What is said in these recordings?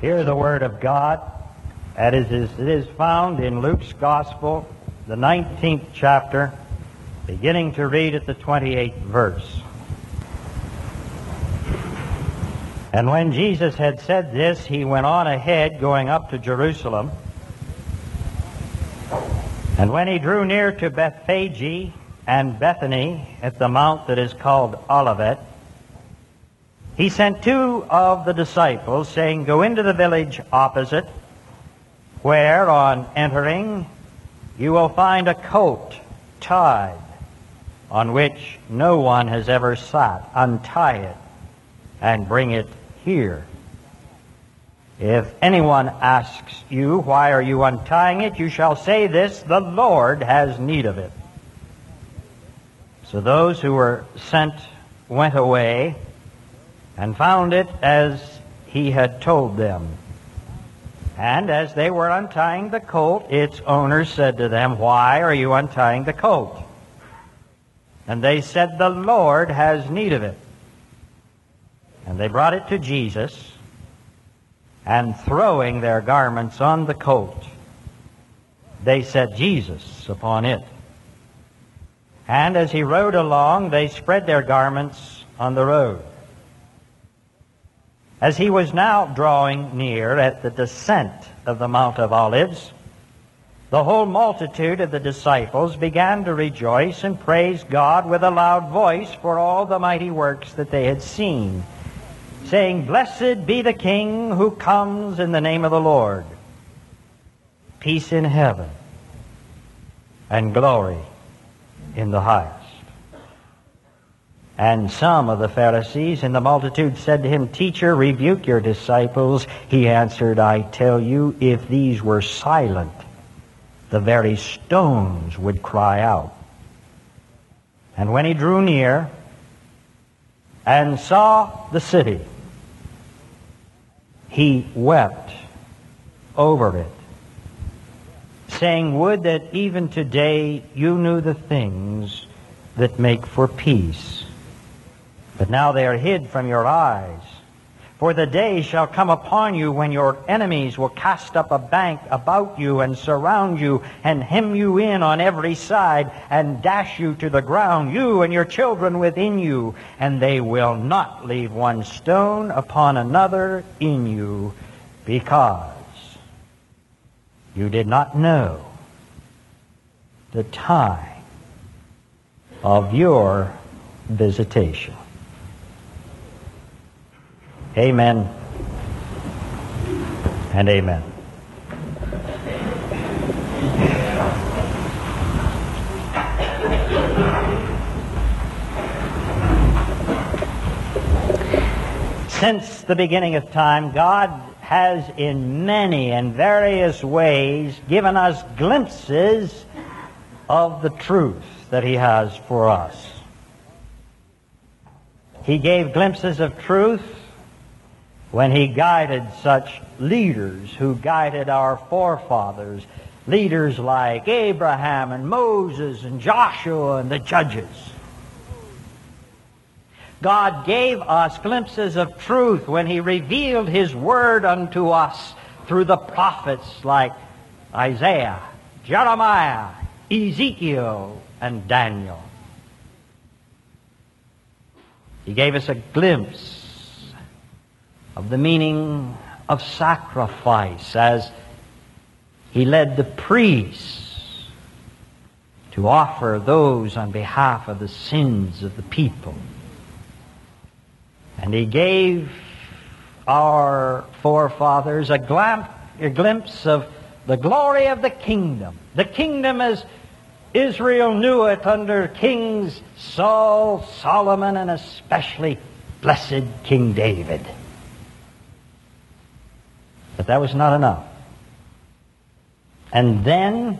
Hear the word of God. That is, it is found in Luke's Gospel, the 19th chapter, beginning to read at the 28th verse. And when Jesus had said this, he went on ahead, going up to Jerusalem. And when he drew near to Bethphage and Bethany at the mount that is called Olivet, he sent two of the disciples, saying, Go into the village opposite, where on entering you will find a coat tied, on which no one has ever sat. Untie it and bring it here. If anyone asks you, Why are you untying it? you shall say this, The Lord has need of it. So those who were sent went away and found it as he had told them. And as they were untying the colt, its owner said to them, Why are you untying the colt? And they said, The Lord has need of it. And they brought it to Jesus, and throwing their garments on the colt, they set Jesus upon it. And as he rode along, they spread their garments on the road. As he was now drawing near at the descent of the Mount of Olives, the whole multitude of the disciples began to rejoice and praise God with a loud voice for all the mighty works that they had seen, saying, Blessed be the King who comes in the name of the Lord. Peace in heaven and glory in the highest. And some of the Pharisees in the multitude said to him, Teacher, rebuke your disciples. He answered, I tell you, if these were silent, the very stones would cry out. And when he drew near and saw the city, he wept over it, saying, Would that even today you knew the things that make for peace but now they are hid from your eyes. For the day shall come upon you when your enemies will cast up a bank about you and surround you and hem you in on every side and dash you to the ground, you and your children within you, and they will not leave one stone upon another in you because you did not know the time of your visitation. Amen and amen. Since the beginning of time, God has in many and various ways given us glimpses of the truth that He has for us. He gave glimpses of truth when he guided such leaders who guided our forefathers, leaders like Abraham and Moses and Joshua and the judges. God gave us glimpses of truth when he revealed his word unto us through the prophets like Isaiah, Jeremiah, Ezekiel, and Daniel. He gave us a glimpse of the meaning of sacrifice as he led the priests to offer those on behalf of the sins of the people. And he gave our forefathers a, glam- a glimpse of the glory of the kingdom. The kingdom as Israel knew it under kings Saul, Solomon, and especially blessed King David. But that was not enough. And then,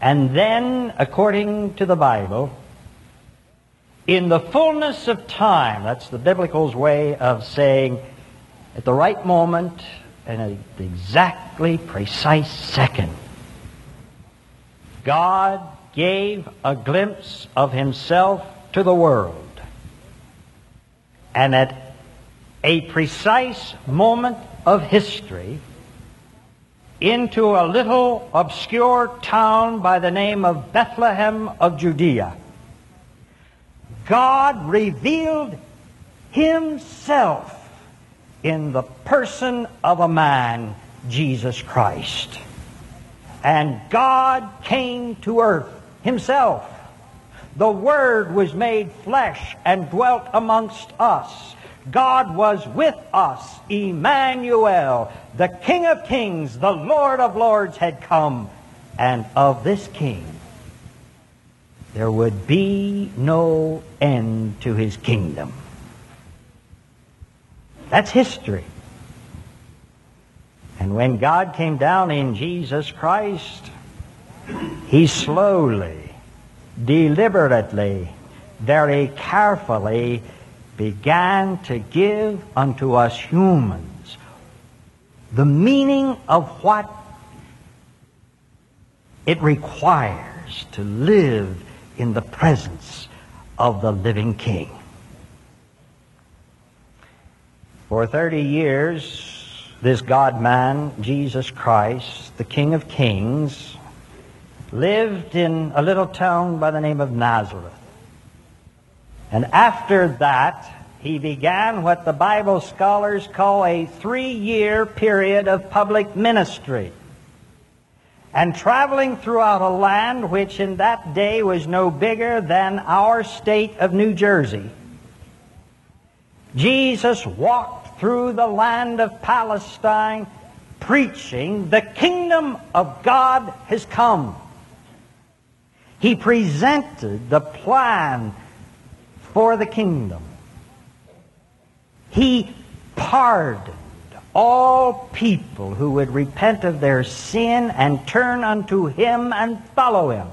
and then, according to the Bible, in the fullness of time, that's the biblical's way of saying, at the right moment, in an exactly precise second, God gave a glimpse of himself to the world. And at a precise moment of history into a little obscure town by the name of Bethlehem of Judea. God revealed himself in the person of a man, Jesus Christ. And God came to earth himself. The Word was made flesh and dwelt amongst us. God was with us. Emmanuel, the King of kings, the Lord of lords had come. And of this King, there would be no end to his kingdom. That's history. And when God came down in Jesus Christ, he slowly, deliberately, very carefully began to give unto us humans the meaning of what it requires to live in the presence of the living King. For 30 years, this God man, Jesus Christ, the King of Kings, lived in a little town by the name of Nazareth. And after that, he began what the Bible scholars call a three year period of public ministry. And traveling throughout a land which in that day was no bigger than our state of New Jersey, Jesus walked through the land of Palestine preaching, the kingdom of God has come. He presented the plan for the kingdom. He pardoned all people who would repent of their sin and turn unto him and follow him.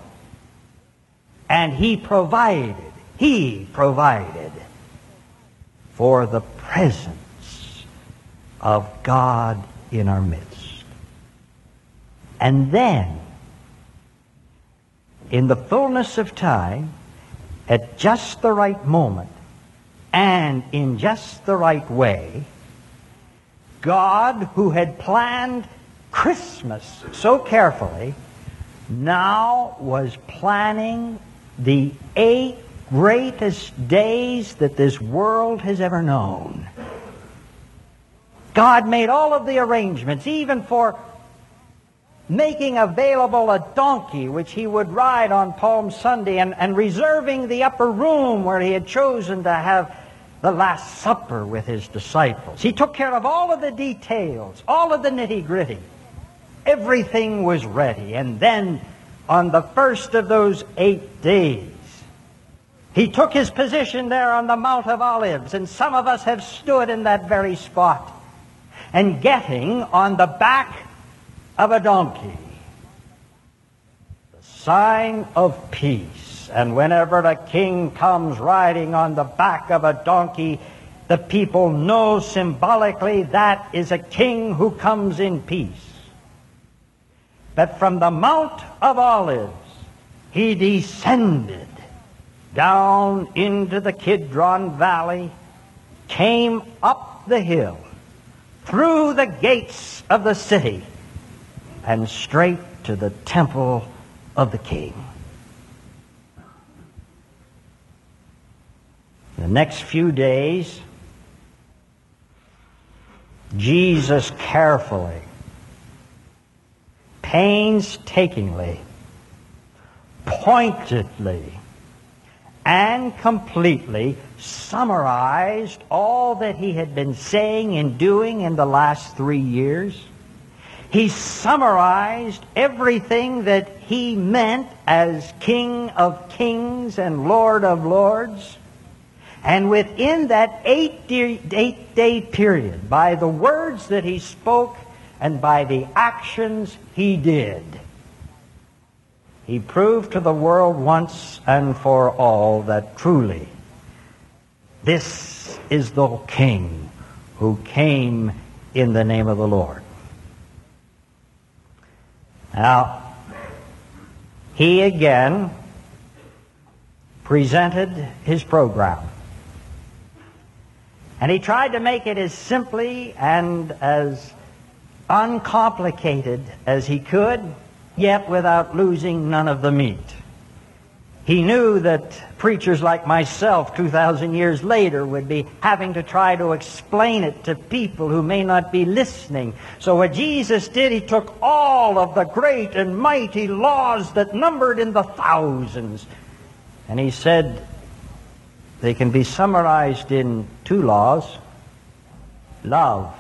And he provided, he provided for the presence of God in our midst. And then, in the fullness of time, at just the right moment, and in just the right way, God, who had planned Christmas so carefully, now was planning the eight greatest days that this world has ever known. God made all of the arrangements, even for making available a donkey which he would ride on Palm Sunday and, and reserving the upper room where he had chosen to have the Last Supper with his disciples. He took care of all of the details, all of the nitty gritty. Everything was ready. And then on the first of those eight days, he took his position there on the Mount of Olives, and some of us have stood in that very spot. And getting on the back of a donkey. The sign of peace. And whenever the king comes riding on the back of a donkey, the people know symbolically that is a king who comes in peace. But from the Mount of Olives, he descended down into the Kidron Valley, came up the hill, through the gates of the city, and straight to the temple of the king. The next few days, Jesus carefully, painstakingly, pointedly, and completely summarized all that he had been saying and doing in the last three years he summarized everything that he meant as King of Kings and Lord of Lords. And within that eight day, eight day period, by the words that he spoke and by the actions he did, he proved to the world once and for all that truly this is the King who came in the name of the Lord. Now, he again presented his program. And he tried to make it as simply and as uncomplicated as he could, yet without losing none of the meat. He knew that preachers like myself 2,000 years later would be having to try to explain it to people who may not be listening. So what Jesus did, he took all of the great and mighty laws that numbered in the thousands, and he said they can be summarized in two laws. Love.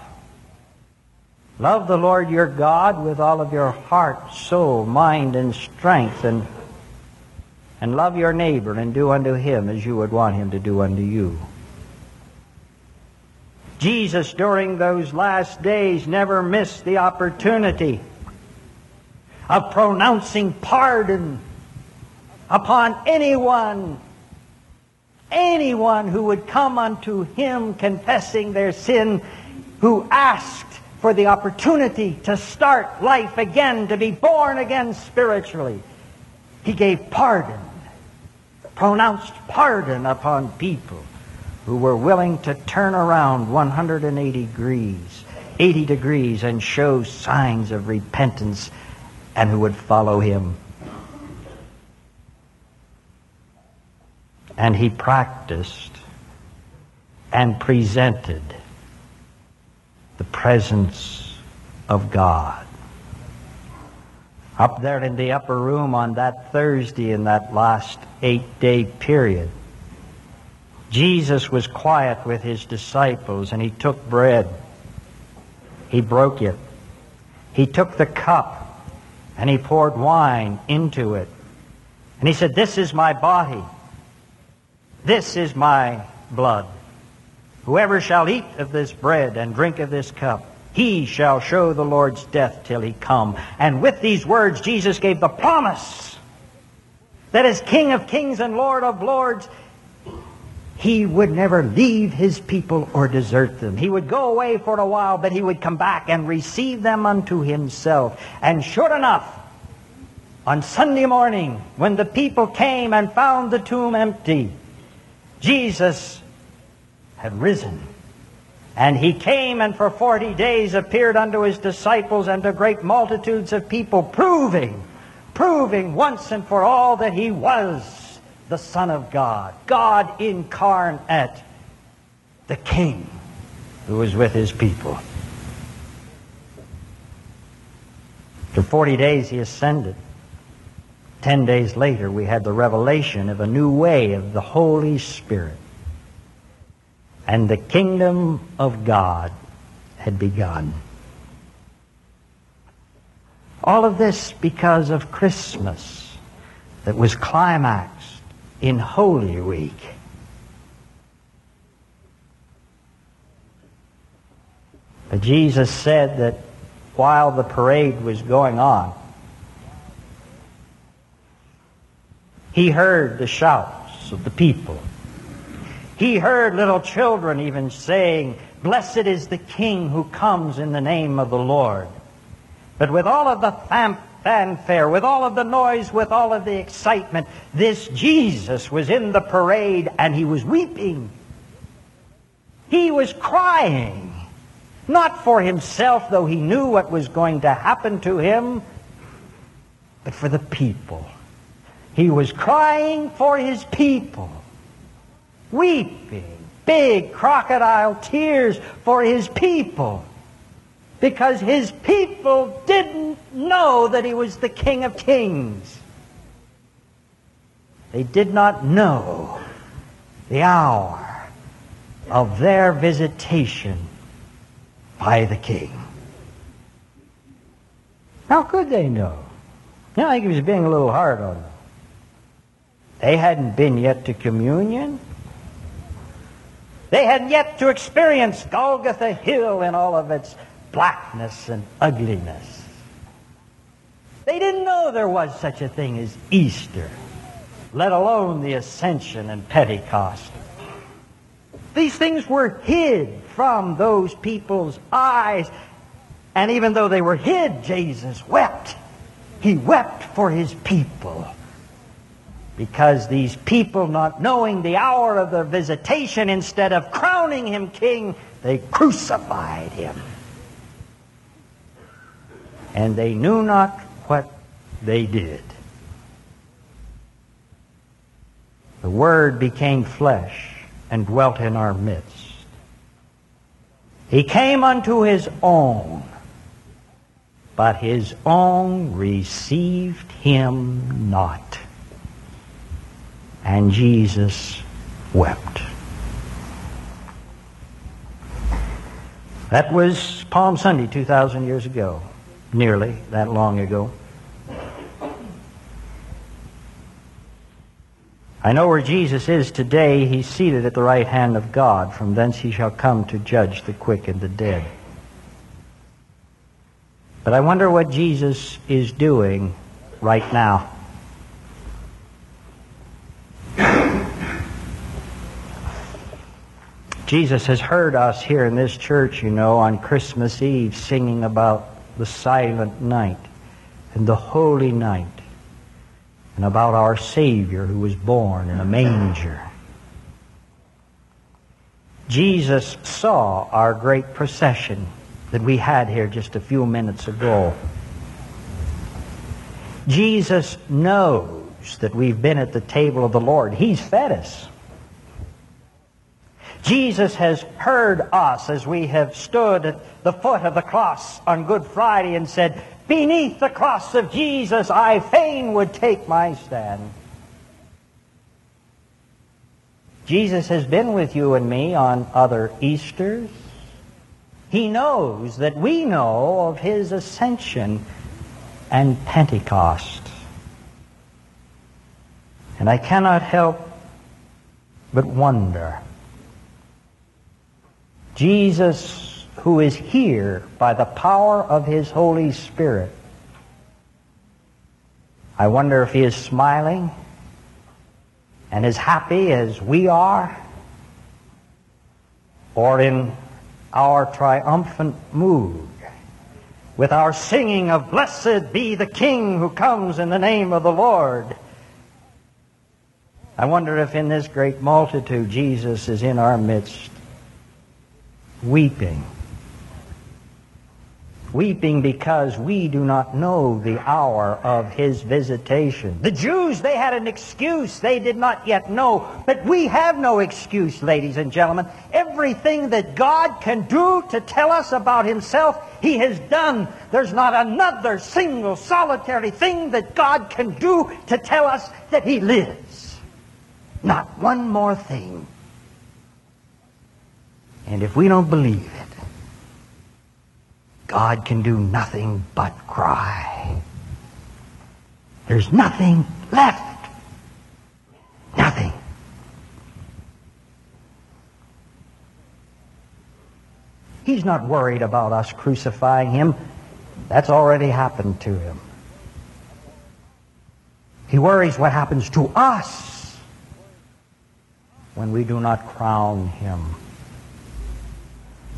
Love the Lord your God with all of your heart, soul, mind, and strength, and and love your neighbor and do unto him as you would want him to do unto you. Jesus, during those last days, never missed the opportunity of pronouncing pardon upon anyone, anyone who would come unto him confessing their sin, who asked for the opportunity to start life again, to be born again spiritually. He gave pardon, pronounced pardon upon people who were willing to turn around 180 degrees, 80 degrees and show signs of repentance and who would follow him. And he practiced and presented the presence of God up there in the upper room on that Thursday in that last eight day period. Jesus was quiet with his disciples and he took bread. He broke it. He took the cup and he poured wine into it. And he said, This is my body. This is my blood. Whoever shall eat of this bread and drink of this cup he shall show the Lord's death till he come. And with these words, Jesus gave the promise that as King of kings and Lord of lords, he would never leave his people or desert them. He would go away for a while, but he would come back and receive them unto himself. And sure enough, on Sunday morning, when the people came and found the tomb empty, Jesus had risen and he came and for forty days appeared unto his disciples and to great multitudes of people, proving, proving once and for all that he was the Son of God, God incarnate, the King who was with his people. For 40 days he ascended. Ten days later we had the revelation of a new way of the Holy Spirit and the kingdom of God had begun. All of this because of Christmas that was climaxed in Holy Week. But Jesus said that while the parade was going on, he heard the shouts of the people he heard little children even saying, Blessed is the King who comes in the name of the Lord. But with all of the fanfare, with all of the noise, with all of the excitement, this Jesus was in the parade and he was weeping. He was crying. Not for himself, though he knew what was going to happen to him, but for the people. He was crying for his people weeping big crocodile tears for his people because his people didn't know that he was the King of Kings. They did not know the hour of their visitation by the King. How could they know? I think he was being a little hard on them. They hadn't been yet to communion. They had yet to experience Golgotha Hill in all of its blackness and ugliness. They didn't know there was such a thing as Easter, let alone the Ascension and Pentecost. These things were hid from those people's eyes. And even though they were hid, Jesus wept. He wept for his people because these people, not knowing the hour of their visitation, instead of crowning him king, they crucified him. And they knew not what they did. The Word became flesh and dwelt in our midst. He came unto his own, but his own received him not. And Jesus wept. That was Palm Sunday 2,000 years ago, nearly that long ago. I know where Jesus is today. He's seated at the right hand of God. From thence he shall come to judge the quick and the dead. But I wonder what Jesus is doing right now. Jesus has heard us here in this church, you know, on Christmas Eve singing about the silent night and the holy night and about our Savior who was born in a manger. Jesus saw our great procession that we had here just a few minutes ago. Jesus knows that we've been at the table of the Lord. He's fed us. Jesus has heard us as we have stood at the foot of the cross on Good Friday and said, Beneath the cross of Jesus, I fain would take my stand. Jesus has been with you and me on other Easters. He knows that we know of his ascension and Pentecost. And I cannot help but wonder. Jesus who is here by the power of his Holy Spirit. I wonder if he is smiling and as happy as we are, or in our triumphant mood, with our singing of Blessed be the King who comes in the name of the Lord. I wonder if in this great multitude Jesus is in our midst, weeping weeping because we do not know the hour of his visitation. The Jews, they had an excuse they did not yet know, but we have no excuse, ladies and gentlemen. Everything that God can do to tell us about himself, he has done. There's not another single solitary thing that God can do to tell us that he lives. Not one more thing. And if we don't believe it, God can do nothing but cry. There's nothing left. Nothing. He's not worried about us crucifying him. That's already happened to him. He worries what happens to us when we do not crown him.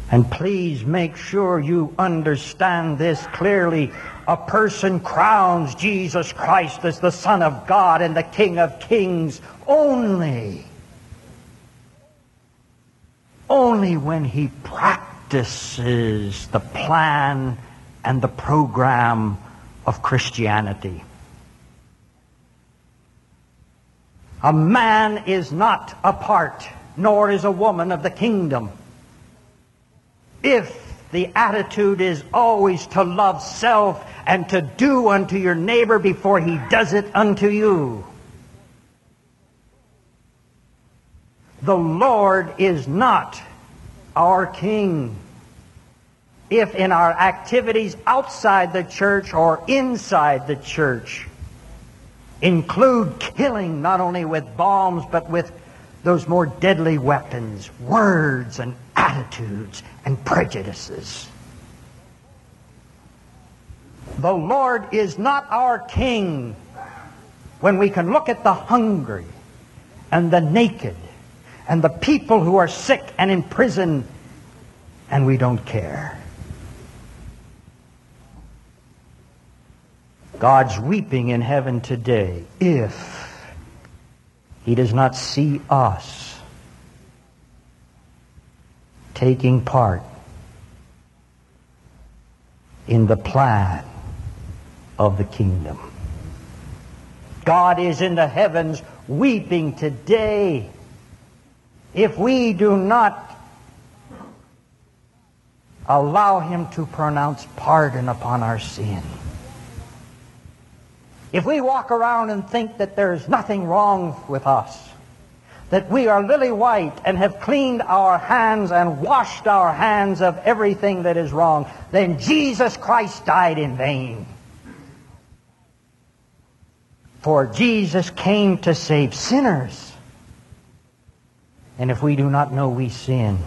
And please make sure you understand this clearly. A person crowns Jesus Christ as the Son of God and the King of Kings only. Only when he practices the plan and the program of Christianity. A man is not a part, nor is a woman of the kingdom if the attitude is always to love self and to do unto your neighbor before he does it unto you. The Lord is not our King. If in our activities outside the church or inside the church include killing not only with bombs but with those more deadly weapons, words and attitudes and prejudices. The Lord is not our King when we can look at the hungry and the naked and the people who are sick and in prison and we don't care. God's weeping in heaven today if he does not see us taking part in the plan of the kingdom. God is in the heavens weeping today. If we do not allow Him to pronounce pardon upon our sin, if we walk around and think that there's nothing wrong with us, that we are lily white and have cleaned our hands and washed our hands of everything that is wrong, then Jesus Christ died in vain. For Jesus came to save sinners. And if we do not know we sin,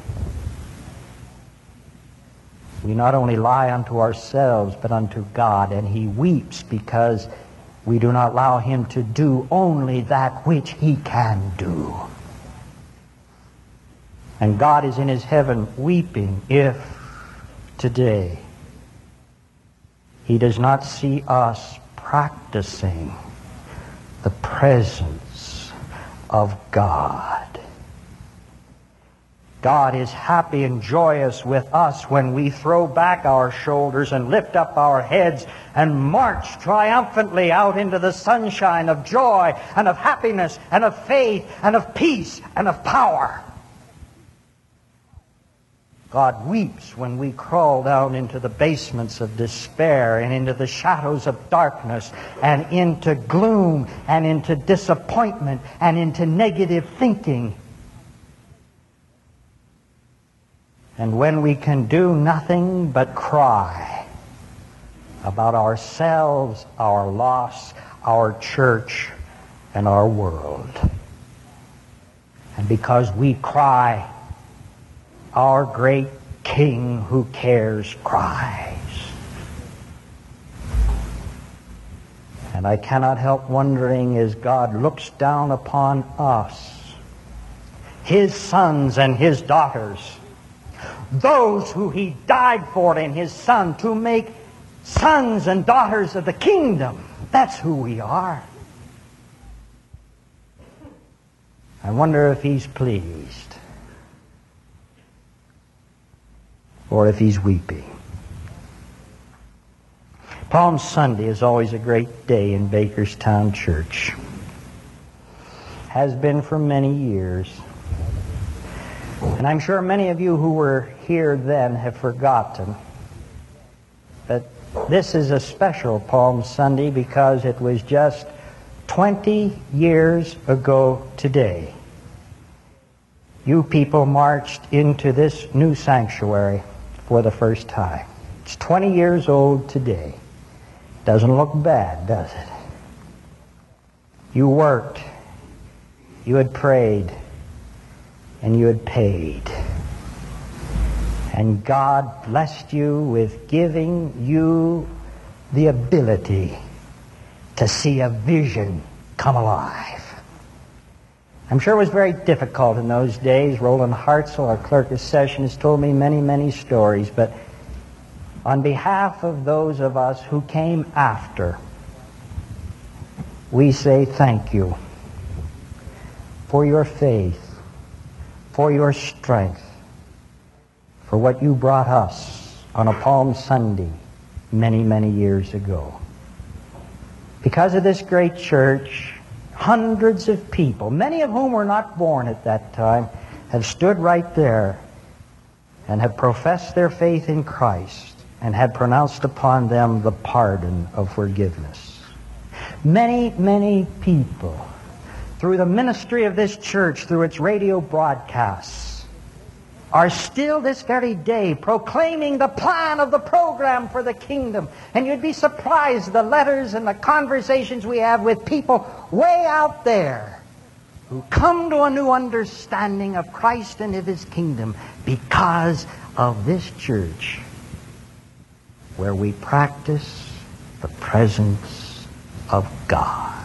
we not only lie unto ourselves, but unto God, and He weeps because we do not allow Him to do only that which He can do. And God is in His heaven weeping if today He does not see us practicing the presence of God. God is happy and joyous with us when we throw back our shoulders and lift up our heads and march triumphantly out into the sunshine of joy and of happiness and of faith and of peace and of power. God weeps when we crawl down into the basements of despair and into the shadows of darkness and into gloom and into disappointment and into negative thinking. And when we can do nothing but cry about ourselves, our loss, our church, and our world. And because we cry, our great King who cares cries. And I cannot help wondering as God looks down upon us, His sons and His daughters, those who He died for in His Son to make sons and daughters of the kingdom. That's who we are. I wonder if He's pleased. or if he's weeping. Palm Sunday is always a great day in Bakerstown Church. Has been for many years. And I'm sure many of you who were here then have forgotten. But this is a special Palm Sunday because it was just 20 years ago today. You people marched into this new sanctuary for the first time. It's 20 years old today. Doesn't look bad, does it? You worked, you had prayed, and you had paid. And God blessed you with giving you the ability to see a vision come alive. I'm sure it was very difficult in those days. Roland Hartzell, our clerk of session, has told me many, many stories. But on behalf of those of us who came after, we say thank you for your faith, for your strength, for what you brought us on a Palm Sunday many, many years ago. Because of this great church, Hundreds of people, many of whom were not born at that time, have stood right there and have professed their faith in Christ and had pronounced upon them the pardon of forgiveness. Many, many people, through the ministry of this church, through its radio broadcasts, are still this very day proclaiming the plan of the program for the kingdom. And you'd be surprised the letters and the conversations we have with people way out there who come to a new understanding of Christ and of his kingdom because of this church where we practice the presence of God.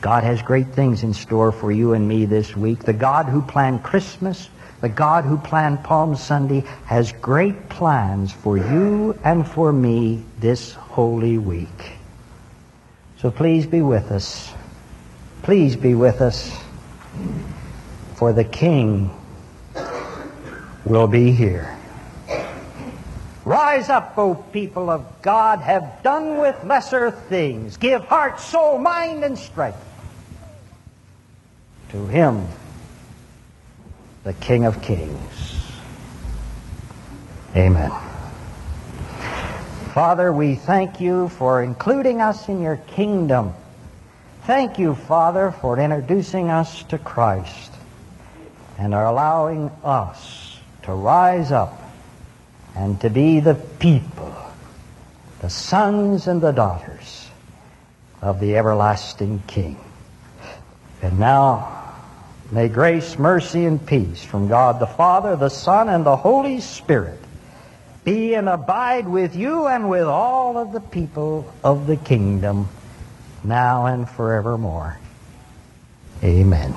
God has great things in store for you and me this week. The God who planned Christmas, the God who planned Palm Sunday, has great plans for you and for me this holy week. So please be with us. Please be with us. for the King will be here. Rise up, O people of God, have done with lesser things. Give heart, soul, mind, and strength to Him, the King of Kings. Amen. Father, we thank you for including us in your kingdom. Thank you, Father, for introducing us to Christ and are allowing us to rise up and to be the people, the sons and the daughters of the everlasting King. And now, may grace, mercy, and peace from God the Father, the Son, and the Holy Spirit be and abide with you and with all of the people of the kingdom now and forevermore. Amen.